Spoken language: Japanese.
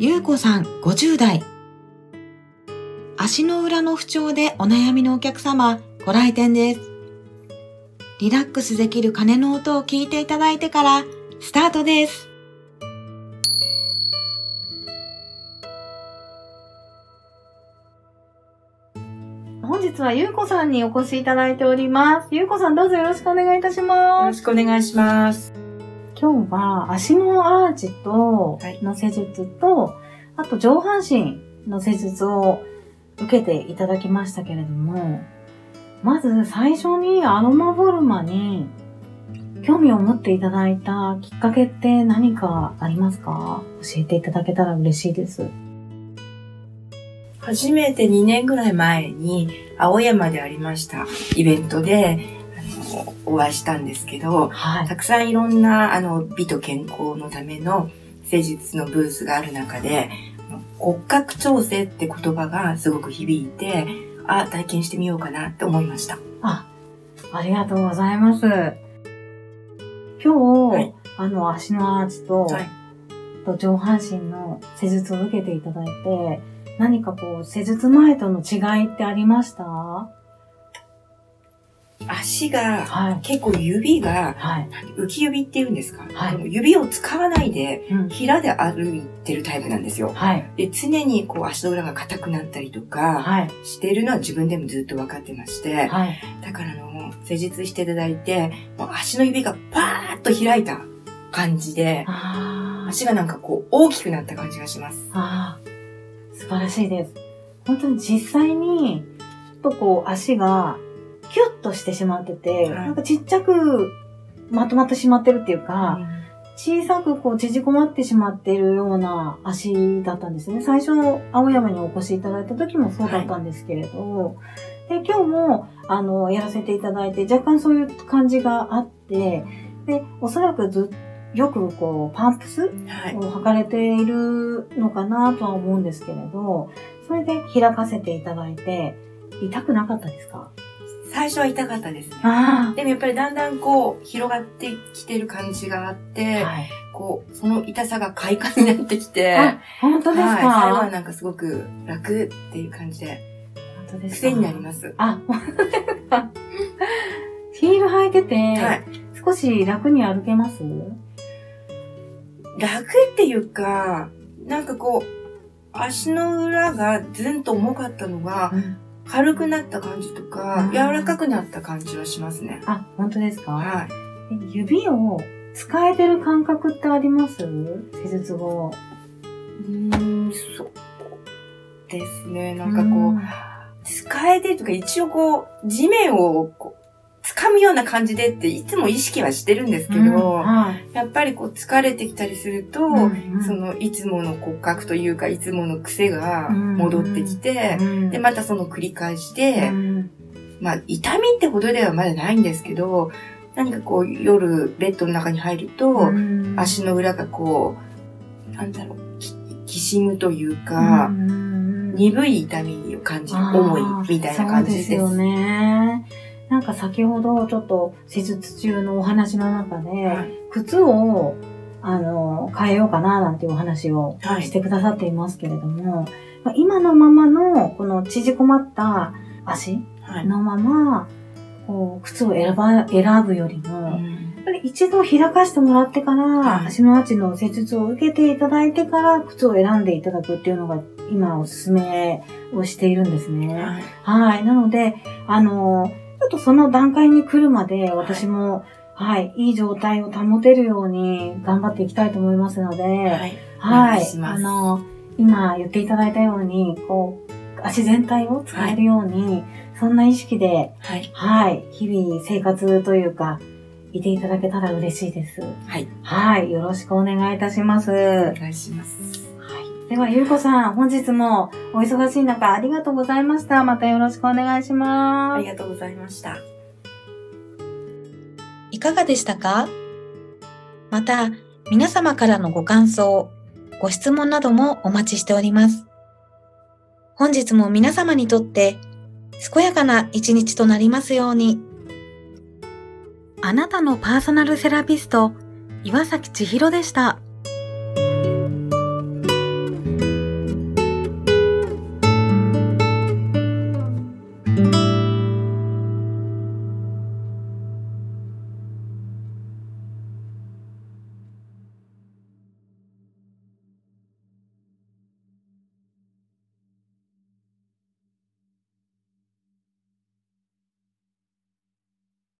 ゆうこさん50代。足の裏の不調でお悩みのお客様ご来店です。リラックスできる鐘の音を聞いていただいてからスタートです。本日はゆうこさんにお越しいただいております。ゆうこさんどうぞよろしくお願いいたします。よろしくお願いします。今日は足のアーチと、の施術と、はい、あと上半身の施術を受けていただきましたけれども、まず最初にアロマフォルマに興味を持っていただいたきっかけって何かありますか？教えていただけたら嬉しいです。初めて2年ぐらい前に青山でありましたイベントでお会いしたんですけど、はい、たくさんいろんなあの美と健康のための施術のブースがある中で骨格調整って言葉がすごく響いてあ体験してみようかなって思いました。あありがとうございます。今日、はい、あの足のアーチと、はい、と上半身の施術を受けていただいて何かこう施術前との違いってありました？足が、はい、結構指が、はい、浮き指って言うんですか、はい、指を使わないで、うん、平で歩いてるタイプなんですよ。はい、で常にこう足の裏が硬くなったりとかしてるのは自分でもずっと分かってまして、はい、だからあの、施術していただいて、もう足の指がパーッと開いた感じで、足がなんかこう大きくなった感じがします。素晴らしいです。本当に実際に、ちょっとこう足がキュッとしてしまってて、はい、なんかちっちゃくまとまってしまってるっていうか、うん、小さくこう縮こまってしまっているような足だったんですね。最初、青山にお越しいただいた時もそうだったんですけれど、はい、で今日も、あの、やらせていただいて、若干そういう感じがあって、で、おそらくずよくこう、パンプスを履かれているのかなとは思うんですけれど、それで開かせていただいて、痛くなかったですか？最初は痛かったですね。でもやっぱりだんだんこう広がってきてる感じがあって、はい、こう、その痛さが快感になってきて、本当ですか、はい、最後はなんかすごく楽っていう感じで、本当です癖になります。あ、本当ですか？ヒール履いてて、はい、少し楽に歩けます？楽っていうか、なんかこう、足の裏がずんと重かったのが、うん、軽くなった感じとか、柔らかくなった感じはしますね。あ、本当ですか？はい。指を使えてる感覚ってあります？施術後。うん、そうですね。なんかこう、使えてるとか、一応こう、地面をこう掴むような感じでっていつも意識はしてるんですけど、うんはい、やっぱりこう疲れてきたりすると、うんうん、そのいつもの骨格というか、いつもの癖が戻ってきて、うん。うん、で、またその繰り返しで、うん、まあ痛みってほどではまだないんですけど、何かこう夜ベッドの中に入ると、うん、足の裏がこう、なんだろう、きしむというか、鈍い痛みを感じる、重いみたいな感じです。そうですよね。なんか先ほどちょっと施術中のお話の中で、はい、靴をあの変えようかななんていうお話をしてくださっていますけれども、はい、今のままのこの縮こまった足のまま、こう靴を選ば選ぶよりも、うん、やっぱり一度開かしてもらってから、はい足のアーチの施術を受けていただいてから、靴を選んでいただくっていうのが、今おすすめをしているんですね。はい。はい。なので、あの、ちょっとその段階に来るまで、私も、はい、いい状態を保てるように頑張っていきたいと思いますので、はい。はい。あの、今言っていただいたように、こう、足全体を使えるように、そんな意識で、はい。はい、日々生活というか、いていただけたら嬉しいです。はい。はい、よろしくお願いいたします。おは願いします。い。では、ゆうこさん、本日もお忙しい中、ありがとうございました。またよろしくお願いしあます。りがとうございました。いかがでしたか？また、皆様からのご感想、ご質問などもお待ちしております。本日も皆様にとって、健やかな一日となりますように。あなたのパーソナルセラピスト、岩崎千尋でした。